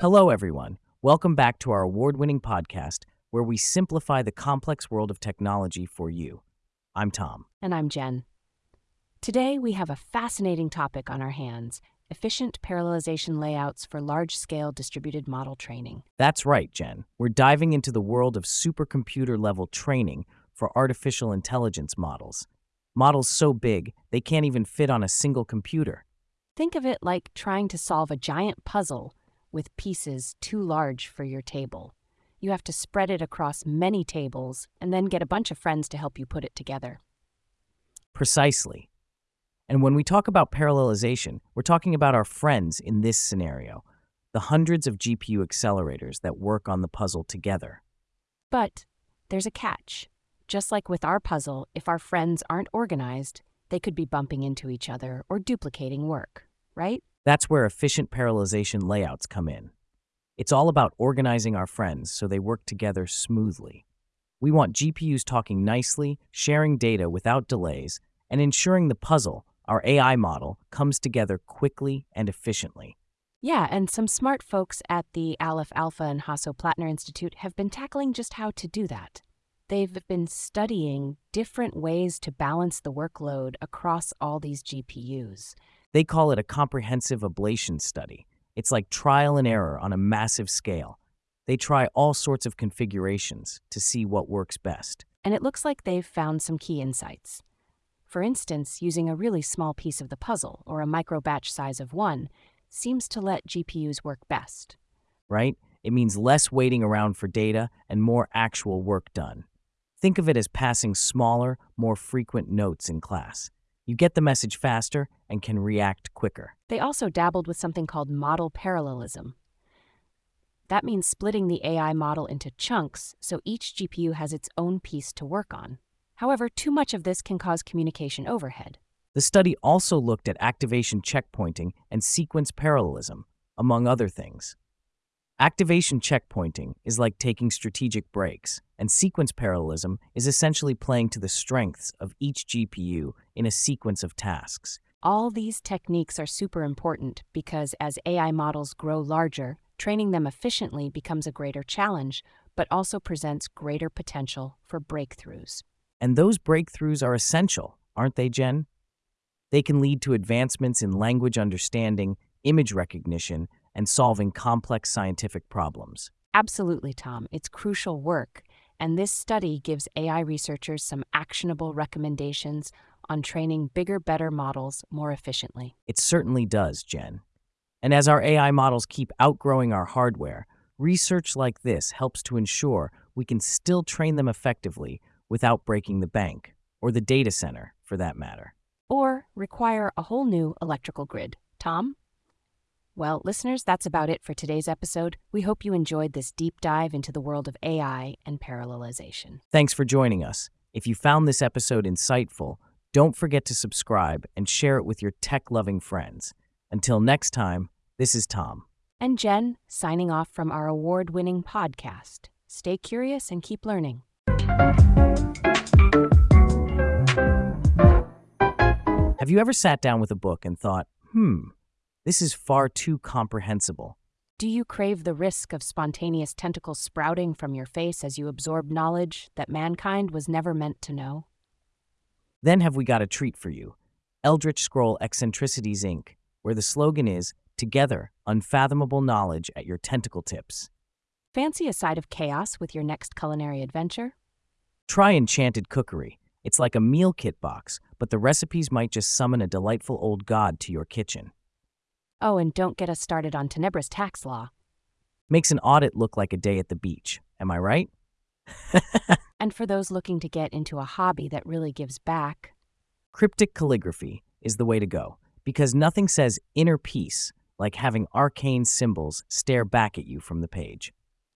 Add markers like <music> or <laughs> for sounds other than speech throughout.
Hello, everyone. Welcome back to our award winning podcast where we simplify the complex world of technology for you. I'm Tom. And I'm Jen. Today, we have a fascinating topic on our hands efficient parallelization layouts for large scale distributed model training. That's right, Jen. We're diving into the world of supercomputer level training for artificial intelligence models. Models so big, they can't even fit on a single computer. Think of it like trying to solve a giant puzzle with pieces too large for your table. You have to spread it across many tables and then get a bunch of friends to help you put it together. Precisely. And when we talk about parallelization, we're talking about our friends in this scenario the hundreds of GPU accelerators that work on the puzzle together. But there's a catch. Just like with our puzzle, if our friends aren't organized, they could be bumping into each other or duplicating work, right? That's where efficient parallelization layouts come in. It's all about organizing our friends so they work together smoothly. We want GPUs talking nicely, sharing data without delays, and ensuring the puzzle, our AI model, comes together quickly and efficiently. Yeah, and some smart folks at the Aleph Alpha and Hasso-Plattner Institute have been tackling just how to do that. They've been studying different ways to balance the workload across all these GPUs. They call it a comprehensive ablation study. It's like trial and error on a massive scale. They try all sorts of configurations to see what works best. And it looks like they've found some key insights. For instance, using a really small piece of the puzzle, or a micro batch size of one, seems to let GPUs work best. Right? It means less waiting around for data and more actual work done. Think of it as passing smaller, more frequent notes in class. You get the message faster and can react quicker. They also dabbled with something called model parallelism. That means splitting the AI model into chunks so each GPU has its own piece to work on. However, too much of this can cause communication overhead. The study also looked at activation checkpointing and sequence parallelism, among other things. Activation checkpointing is like taking strategic breaks, and sequence parallelism is essentially playing to the strengths of each GPU in a sequence of tasks. All these techniques are super important because as AI models grow larger, training them efficiently becomes a greater challenge, but also presents greater potential for breakthroughs. And those breakthroughs are essential, aren't they, Jen? They can lead to advancements in language understanding, image recognition, and solving complex scientific problems. Absolutely, Tom. It's crucial work, and this study gives AI researchers some actionable recommendations on training bigger, better models more efficiently. It certainly does, Jen. And as our AI models keep outgrowing our hardware, research like this helps to ensure we can still train them effectively without breaking the bank, or the data center, for that matter. Or require a whole new electrical grid. Tom? Well, listeners, that's about it for today's episode. We hope you enjoyed this deep dive into the world of AI and parallelization. Thanks for joining us. If you found this episode insightful, don't forget to subscribe and share it with your tech loving friends. Until next time, this is Tom. And Jen, signing off from our award winning podcast. Stay curious and keep learning. Have you ever sat down with a book and thought, hmm, this is far too comprehensible. Do you crave the risk of spontaneous tentacles sprouting from your face as you absorb knowledge that mankind was never meant to know? Then have we got a treat for you Eldritch Scroll Eccentricities Inc., where the slogan is Together, unfathomable knowledge at your tentacle tips. Fancy a side of chaos with your next culinary adventure? Try Enchanted Cookery. It's like a meal kit box, but the recipes might just summon a delightful old god to your kitchen. Oh, and don't get us started on Tenebra's tax law. Makes an audit look like a day at the beach. Am I right? <laughs> and for those looking to get into a hobby that really gives back, cryptic calligraphy is the way to go because nothing says inner peace like having arcane symbols stare back at you from the page.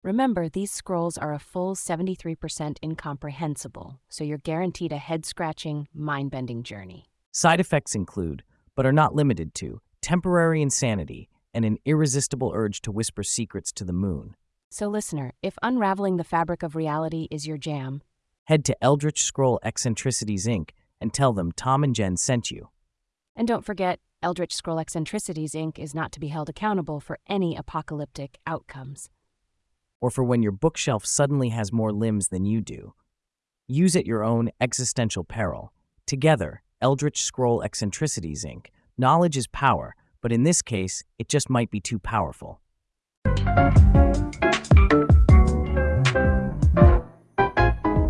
Remember, these scrolls are a full 73% incomprehensible, so you're guaranteed a head scratching, mind bending journey. Side effects include, but are not limited to, temporary insanity, and an irresistible urge to whisper secrets to the moon. So, listener, if unraveling the fabric of reality is your jam, head to Eldritch Scroll Eccentricities Inc. and tell them Tom and Jen sent you. And don't forget, Eldritch Scroll Eccentricities Inc. is not to be held accountable for any apocalyptic outcomes. Or for when your bookshelf suddenly has more limbs than you do. Use at your own existential peril. Together, Eldritch Scroll Eccentricities Inc. Knowledge is power, but in this case, it just might be too powerful.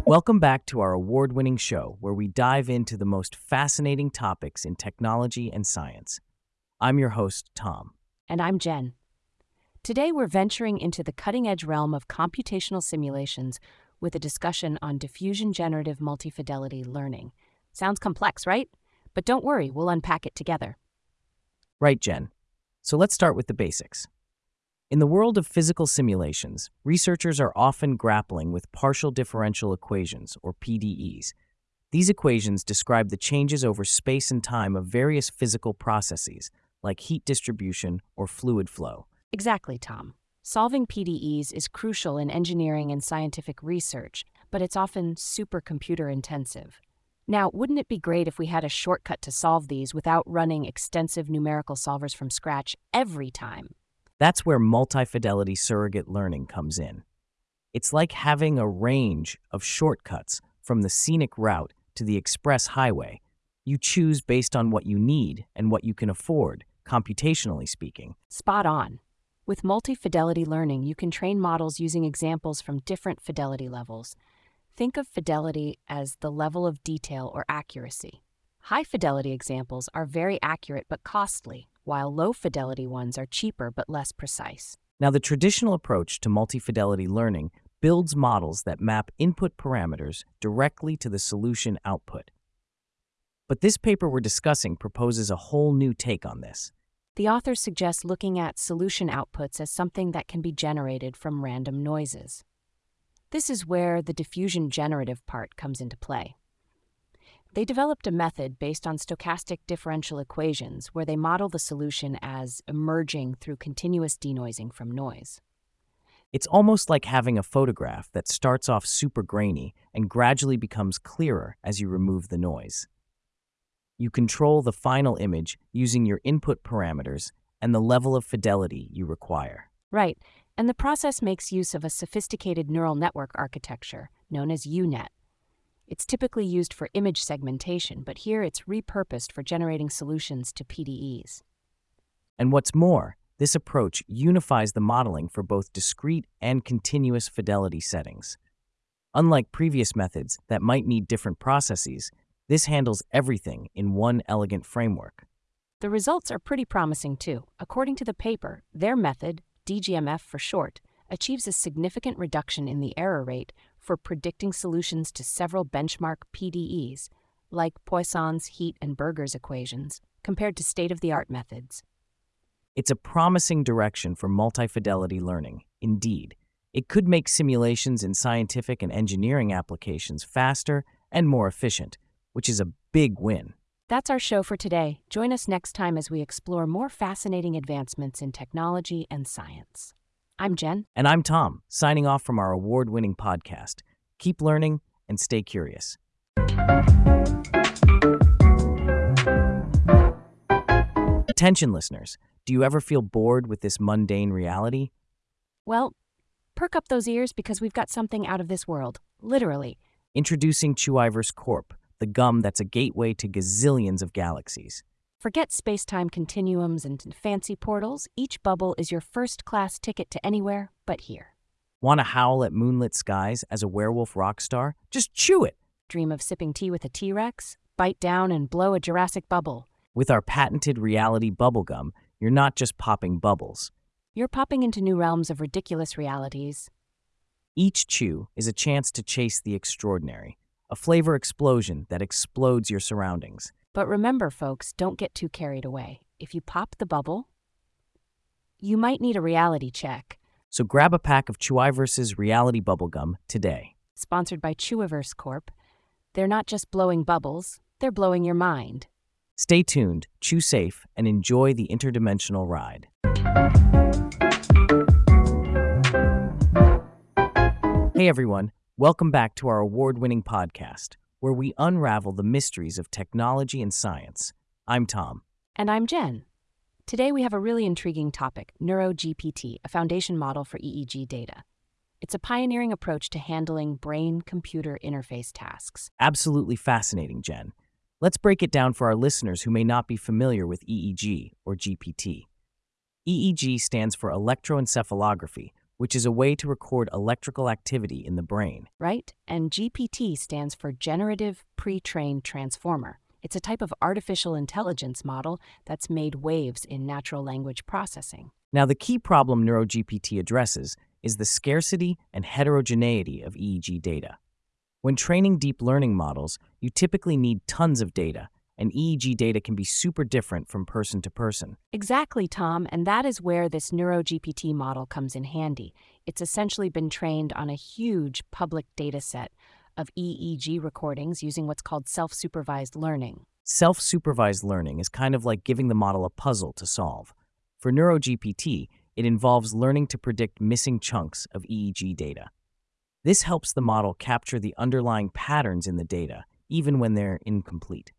Welcome back to our award winning show where we dive into the most fascinating topics in technology and science. I'm your host, Tom. And I'm Jen. Today we're venturing into the cutting edge realm of computational simulations with a discussion on diffusion generative multifidelity learning. Sounds complex, right? But don't worry, we'll unpack it together. Right, Jen. So let's start with the basics. In the world of physical simulations, researchers are often grappling with partial differential equations, or PDEs. These equations describe the changes over space and time of various physical processes, like heat distribution or fluid flow. Exactly, Tom. Solving PDEs is crucial in engineering and scientific research, but it's often supercomputer intensive. Now, wouldn't it be great if we had a shortcut to solve these without running extensive numerical solvers from scratch every time? That's where multi-fidelity surrogate learning comes in. It's like having a range of shortcuts from the scenic route to the express highway. You choose based on what you need and what you can afford, computationally speaking. Spot on. With multi-fidelity learning, you can train models using examples from different fidelity levels. Think of fidelity as the level of detail or accuracy. High fidelity examples are very accurate but costly, while low fidelity ones are cheaper but less precise. Now, the traditional approach to multi-fidelity learning builds models that map input parameters directly to the solution output. But this paper we're discussing proposes a whole new take on this. The authors suggest looking at solution outputs as something that can be generated from random noises. This is where the diffusion generative part comes into play. They developed a method based on stochastic differential equations where they model the solution as emerging through continuous denoising from noise. It's almost like having a photograph that starts off super grainy and gradually becomes clearer as you remove the noise. You control the final image using your input parameters and the level of fidelity you require. Right, and the process makes use of a sophisticated neural network architecture known as UNet. It's typically used for image segmentation, but here it's repurposed for generating solutions to PDEs. And what's more, this approach unifies the modeling for both discrete and continuous fidelity settings. Unlike previous methods that might need different processes, this handles everything in one elegant framework. The results are pretty promising too. According to the paper, their method, DGMF for short, achieves a significant reduction in the error rate for predicting solutions to several benchmark PDEs, like Poisson's heat and Burger's equations, compared to state of the art methods. It's a promising direction for multi-fidelity learning, indeed. It could make simulations in scientific and engineering applications faster and more efficient, which is a big win. That's our show for today. Join us next time as we explore more fascinating advancements in technology and science. I'm Jen. And I'm Tom, signing off from our award winning podcast. Keep learning and stay curious. Attention, listeners. Do you ever feel bored with this mundane reality? Well, perk up those ears because we've got something out of this world, literally. Introducing Chewiverse Corp the gum that's a gateway to gazillions of galaxies. Forget space time continuums and fancy portals. Each bubble is your first class ticket to anywhere but here. Want to howl at moonlit skies as a werewolf rock star? Just chew it. Dream of sipping tea with a T Rex? Bite down and blow a Jurassic bubble. With our patented reality bubblegum, you're not just popping bubbles. You're popping into new realms of ridiculous realities. Each chew is a chance to chase the extraordinary a flavor explosion that explodes your surroundings. But remember, folks, don't get too carried away. If you pop the bubble, you might need a reality check. So grab a pack of Chewiverse's Reality Bubblegum today. Sponsored by Chewiverse Corp. They're not just blowing bubbles, they're blowing your mind. Stay tuned, chew safe, and enjoy the interdimensional ride. Hey everyone, Welcome back to our award winning podcast, where we unravel the mysteries of technology and science. I'm Tom. And I'm Jen. Today we have a really intriguing topic NeuroGPT, a foundation model for EEG data. It's a pioneering approach to handling brain computer interface tasks. Absolutely fascinating, Jen. Let's break it down for our listeners who may not be familiar with EEG or GPT. EEG stands for electroencephalography, which is a way to record electrical activity in the brain. Right? And GPT stands for Generative Pre trained Transformer. It's a type of artificial intelligence model that's made waves in natural language processing. Now, the key problem NeuroGPT addresses is the scarcity and heterogeneity of EEG data. When training deep learning models, you typically need tons of data, and EEG data can be super different from person to person. Exactly, Tom, and that is where this NeuroGPT model comes in handy. It's essentially been trained on a huge public data set of EEG recordings using what's called self supervised learning. Self supervised learning is kind of like giving the model a puzzle to solve. For NeuroGPT, it involves learning to predict missing chunks of EEG data. This helps the model capture the underlying patterns in the data, even when they're incomplete.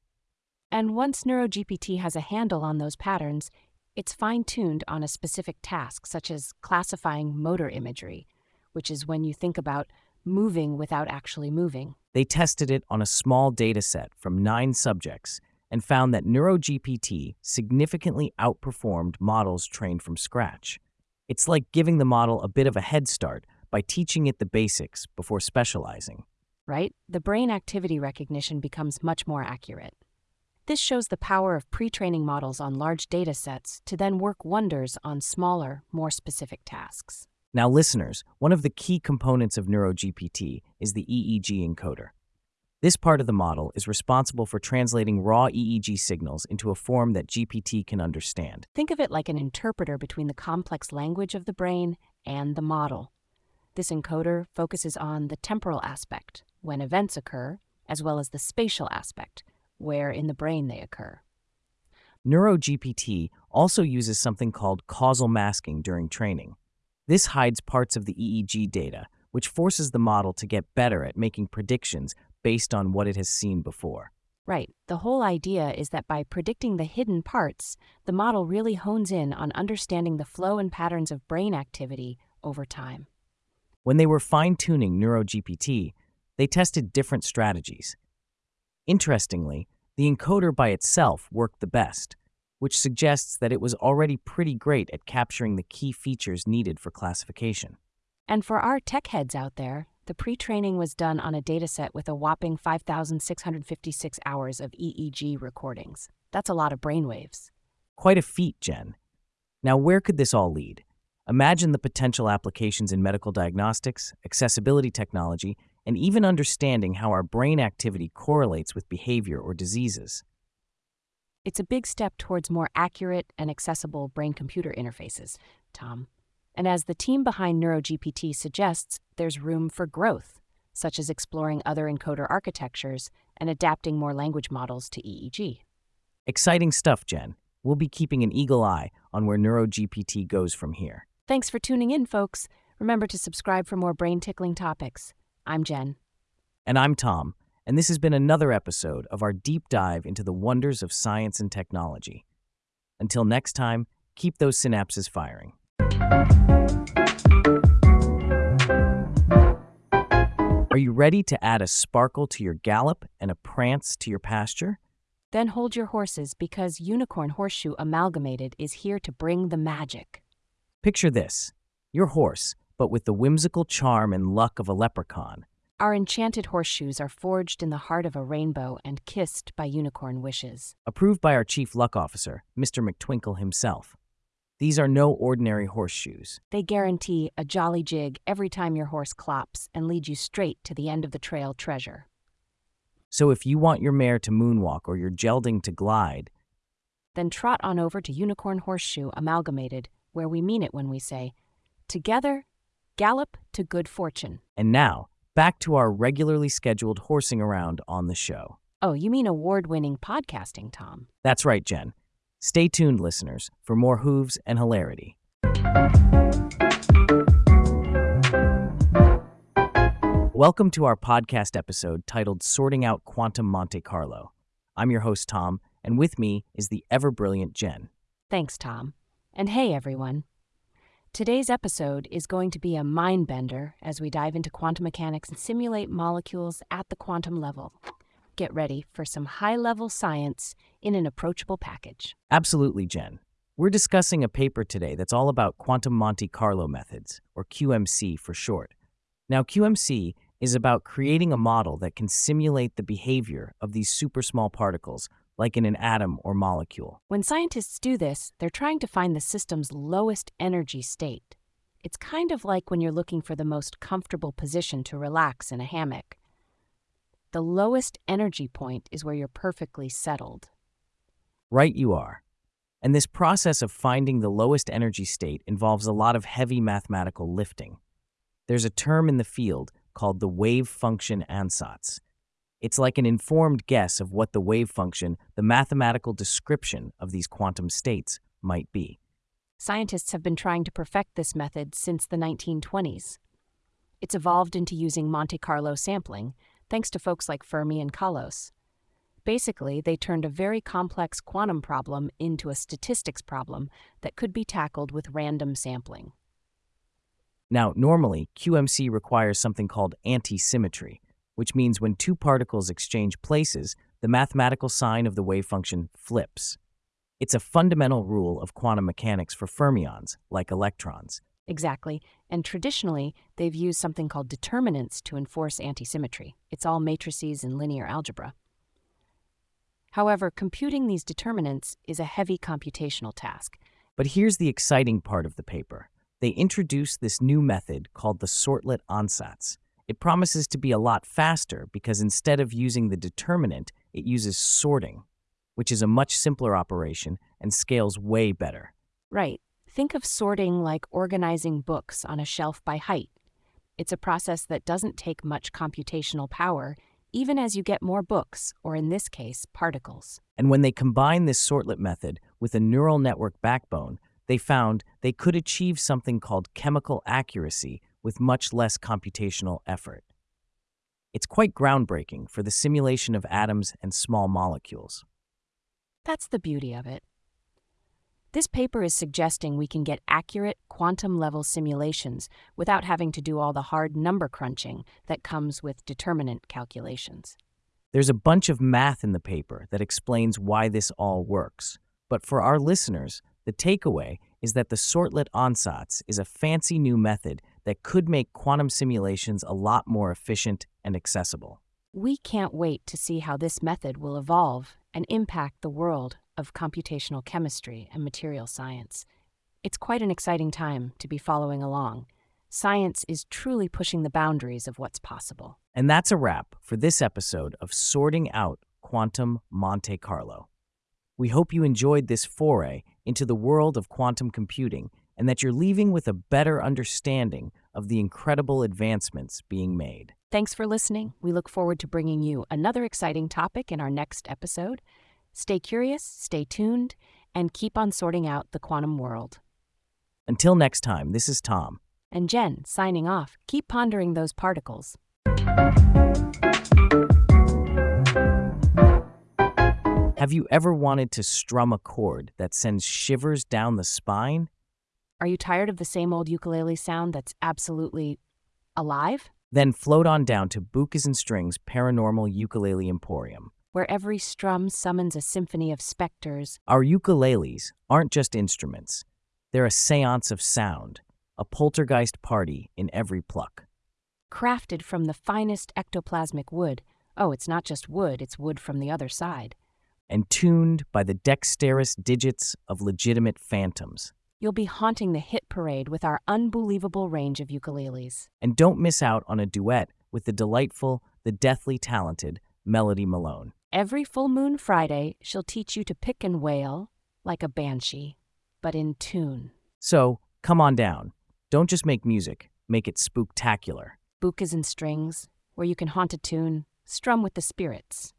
And once NeuroGPT has a handle on those patterns, it's fine tuned on a specific task, such as classifying motor imagery, which is when you think about moving without actually moving. They tested it on a small data set from nine subjects and found that NeuroGPT significantly outperformed models trained from scratch. It's like giving the model a bit of a head start by teaching it the basics before specializing. Right? The brain activity recognition becomes much more accurate. This shows the power of pre training models on large data sets to then work wonders on smaller, more specific tasks. Now, listeners, one of the key components of NeuroGPT is the EEG encoder. This part of the model is responsible for translating raw EEG signals into a form that GPT can understand. Think of it like an interpreter between the complex language of the brain and the model. This encoder focuses on the temporal aspect, when events occur, as well as the spatial aspect, where in the brain they occur. NeuroGPT also uses something called causal masking during training. This hides parts of the EEG data, which forces the model to get better at making predictions based on what it has seen before. Right. The whole idea is that by predicting the hidden parts, the model really hones in on understanding the flow and patterns of brain activity over time. When they were fine tuning NeuroGPT, they tested different strategies. Interestingly, the encoder by itself worked the best, which suggests that it was already pretty great at capturing the key features needed for classification. And for our tech heads out there, the pre training was done on a dataset with a whopping 5,656 hours of EEG recordings. That's a lot of brainwaves. Quite a feat, Jen. Now, where could this all lead? Imagine the potential applications in medical diagnostics, accessibility technology, and even understanding how our brain activity correlates with behavior or diseases. It's a big step towards more accurate and accessible brain computer interfaces, Tom. And as the team behind NeuroGPT suggests, there's room for growth, such as exploring other encoder architectures and adapting more language models to EEG. Exciting stuff, Jen. We'll be keeping an eagle eye on where NeuroGPT goes from here. Thanks for tuning in, folks. Remember to subscribe for more brain tickling topics. I'm Jen. And I'm Tom and this has been another episode of our deep dive into the wonders of science and technology. Until next time, keep those synapses firing. Are you ready to add a sparkle to your gallop and a prance to your pasture? Then hold your horses because Unicorn Horseshoe Amalgamated is here to bring the magic. Picture this your horse, but with the whimsical charm and luck of a leprechaun our enchanted horseshoes are forged in the heart of a rainbow and kissed by unicorn wishes. Approved by our chief luck officer, Mr. McTwinkle himself. These are no ordinary horseshoes. They guarantee a jolly jig every time your horse clops and lead you straight to the end of the trail treasure. So if you want your mare to moonwalk or your gelding to glide, then trot on over to Unicorn Horseshoe Amalgamated, where we mean it when we say, Together, gallop to good fortune. And now, back to our regularly scheduled horsing around on the show. Oh, you mean award winning podcasting, Tom? That's right, Jen. Stay tuned, listeners, for more hooves and hilarity. Welcome to our podcast episode titled Sorting Out Quantum Monte Carlo. I'm your host, Tom, and with me is the ever brilliant Jen. Thanks, Tom. And hey, everyone. Today's episode is going to be a mind bender as we dive into quantum mechanics and simulate molecules at the quantum level. Get ready for some high level science in an approachable package. Absolutely, Jen. We're discussing a paper today that's all about quantum Monte Carlo methods, or QMC for short. Now, QMC is about creating a model that can simulate the behavior of these super small particles, like in an atom or molecule. When scientists do this, they're trying to find the system's lowest energy state. It's kind of like when you're looking for the most comfortable position to relax in a hammock. The lowest energy point is where you're perfectly settled. Right, you are. And this process of finding the lowest energy state involves a lot of heavy mathematical lifting. There's a term in the field called the wave function ansatz. It's like an informed guess of what the wave function, the mathematical description of these quantum states, might be. Scientists have been trying to perfect this method since the 1920s. It's evolved into using Monte Carlo sampling, thanks to folks like Fermi and Kalos. Basically, they turned a very complex quantum problem into a statistics problem that could be tackled with random sampling. Now, normally, QMC requires something called antisymmetry, which means when two particles exchange places, the mathematical sign of the wave function flips. It's a fundamental rule of quantum mechanics for fermions, like electrons. Exactly, and traditionally, they've used something called determinants to enforce antisymmetry. It's all matrices in linear algebra. However, computing these determinants is a heavy computational task. But here's the exciting part of the paper. They introduce this new method called the sortlet ansatz. It promises to be a lot faster because instead of using the determinant, it uses sorting, which is a much simpler operation and scales way better. Right. Think of sorting like organizing books on a shelf by height. It's a process that doesn't take much computational power even as you get more books, or in this case, particles. And when they combine this sortlet method with a neural network backbone, they found they could achieve something called chemical accuracy with much less computational effort. It's quite groundbreaking for the simulation of atoms and small molecules. That's the beauty of it. This paper is suggesting we can get accurate quantum level simulations without having to do all the hard number crunching that comes with determinant calculations. There's a bunch of math in the paper that explains why this all works. But for our listeners, the takeaway is that the sortlet ansatz is a fancy new method that could make quantum simulations a lot more efficient and accessible. We can't wait to see how this method will evolve and impact the world of computational chemistry and material science. It's quite an exciting time to be following along. Science is truly pushing the boundaries of what's possible. And that's a wrap for this episode of Sorting Out Quantum Monte Carlo. We hope you enjoyed this foray into the world of quantum computing and that you're leaving with a better understanding of the incredible advancements being made. Thanks for listening. We look forward to bringing you another exciting topic in our next episode. Stay curious, stay tuned, and keep on sorting out the quantum world. Until next time, this is Tom. And Jen, signing off. Keep pondering those particles. Have you ever wanted to strum a chord that sends shivers down the spine? Are you tired of the same old ukulele sound that's absolutely alive? Then float on down to Bukas and Strings Paranormal Ukulele Emporium where every strum summons a symphony of specters. Our ukuleles aren't just instruments, they're a seance of sound, a poltergeist party in every pluck. Crafted from the finest ectoplasmic wood. Oh, it's not just wood, it's wood from the other side. And tuned by the dexterous digits of legitimate phantoms. You'll be haunting the hit parade with our unbelievable range of ukuleles. And don't miss out on a duet with the delightful, the deathly talented Melody Malone. Every full moon Friday, she'll teach you to pick and wail like a banshee, but in tune. So, come on down. Don't just make music, make it spooktacular. Bukas and strings, where you can haunt a tune, strum with the spirits.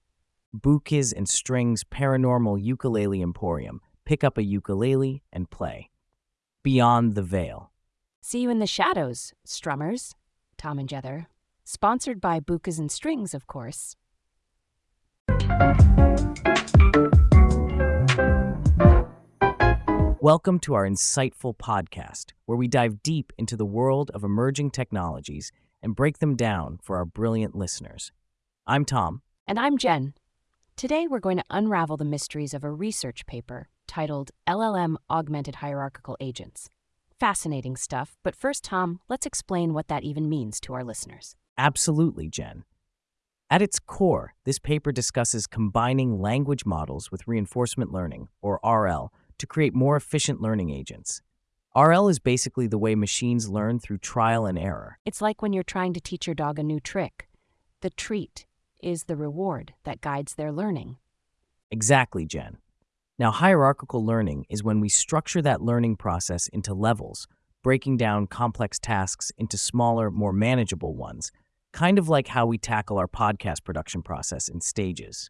Bukas and Strings Paranormal Ukulele Emporium. Pick up a ukulele and play. Beyond the Veil. See you in the shadows, strummers. Tom and Jether. Sponsored by Bukas and Strings, of course. Welcome to our insightful podcast, where we dive deep into the world of emerging technologies and break them down for our brilliant listeners. I'm Tom. And I'm Jen. Today, we're going to unravel the mysteries of a research paper titled LLM Augmented Hierarchical Agents. Fascinating stuff, but first, Tom, let's explain what that even means to our listeners. Absolutely, Jen. At its core, this paper discusses combining language models with reinforcement learning, or RL, to create more efficient learning agents. RL is basically the way machines learn through trial and error. It's like when you're trying to teach your dog a new trick. The treat is the reward that guides their learning. Exactly, Jen. Now, hierarchical learning is when we structure that learning process into levels, breaking down complex tasks into smaller, more manageable ones kind of like how we tackle our podcast production process in stages.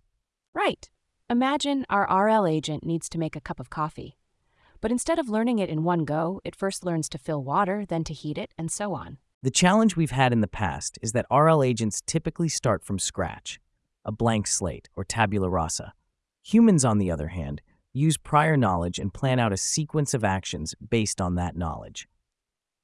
Right. Imagine our RL agent needs to make a cup of coffee. But instead of learning it in one go, it first learns to fill water, then to heat it, and so on. The challenge we've had in the past is that RL agents typically start from scratch, a blank slate or tabula rasa. Humans, on the other hand, use prior knowledge and plan out a sequence of actions based on that knowledge.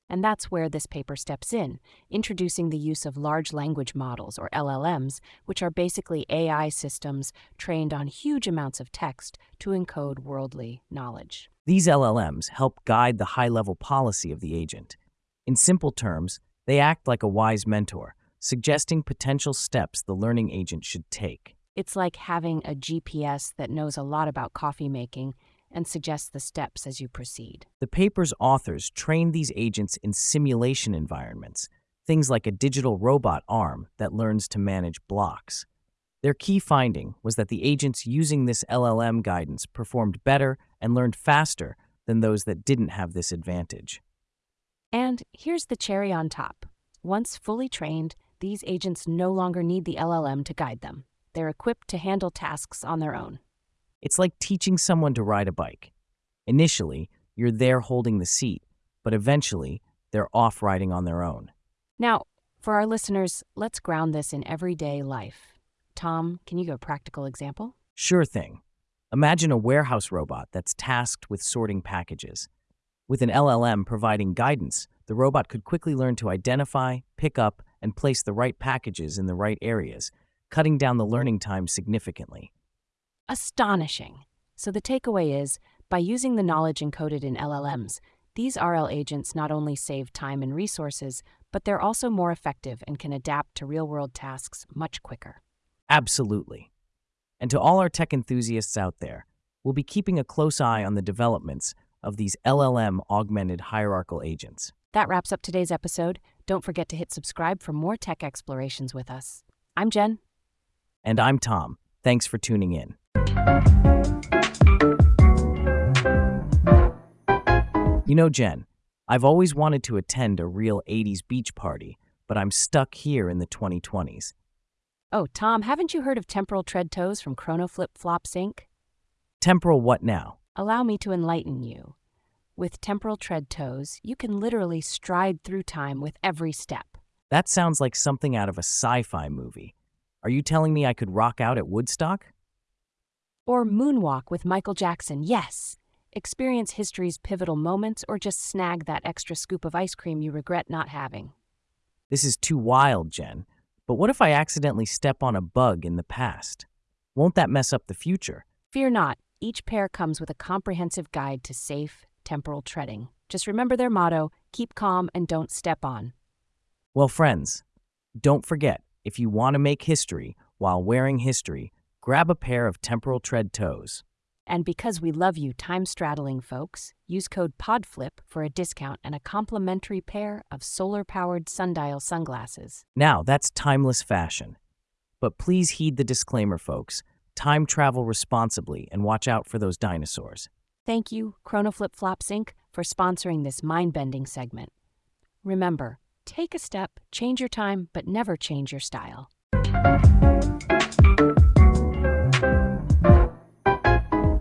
And that's where this paper steps in, introducing the use of large language models, or LLMs, which are basically AI systems trained on huge amounts of text to encode worldly knowledge. These LLMs help guide the high level policy of the agent. In simple terms, they act like a wise mentor, suggesting potential steps the learning agent should take. It's like having a GPS that knows a lot about coffee making and suggests the steps as you proceed. The paper's authors trained these agents in simulation environments, things like a digital robot arm that learns to manage blocks. Their key finding was that the agents using this LLM guidance performed better and learned faster than those that didn't have this advantage. And here's the cherry on top. Once fully trained, these agents no longer need the LLM to guide them. They're equipped to handle tasks on their own. It's like teaching someone to ride a bike. Initially, you're there holding the seat, but eventually, they're off riding on their own. Now, for our listeners, let's ground this in everyday life. Tom, can you give a practical example? Sure thing. Imagine a warehouse robot that's tasked with sorting packages. With an LLM providing guidance, the robot could quickly learn to identify, pick up, and place the right packages in the right areas, cutting down the learning time significantly. Astonishing. So the takeaway is by using the knowledge encoded in LLMs, these RL agents not only save time and resources, but they're also more effective and can adapt to real world tasks much quicker. Absolutely. And to all our tech enthusiasts out there, we'll be keeping a close eye on the developments of these LLM augmented hierarchical agents. That wraps up today's episode. Don't forget to hit subscribe for more tech explorations with us. I'm Jen. And I'm Tom. Thanks for tuning in. You know, Jen, I've always wanted to attend a real 80s beach party, but I'm stuck here in the 2020s. Oh, Tom, haven't you heard of Temporal Tread Toes from ChronoFlip Flops Inc.? Temporal what now? Allow me to enlighten you. With Temporal Tread Toes, you can literally stride through time with every step. That sounds like something out of a sci fi movie. Are you telling me I could rock out at Woodstock? Or moonwalk with Michael Jackson, yes. Experience history's pivotal moments or just snag that extra scoop of ice cream you regret not having. This is too wild, Jen. But what if I accidentally step on a bug in the past? Won't that mess up the future? Fear not, each pair comes with a comprehensive guide to safe, temporal treading. Just remember their motto keep calm and don't step on. Well, friends, don't forget if you want to make history while wearing history, grab a pair of temporal tread toes. And because we love you time straddling folks, use code PODFLIP for a discount and a complimentary pair of solar powered sundial sunglasses. Now, that's timeless fashion. But please heed the disclaimer, folks. Time travel responsibly and watch out for those dinosaurs. Thank you, ChronoFlip Flops Inc., for sponsoring this mind bending segment. Remember, take a step, change your time, but never change your style.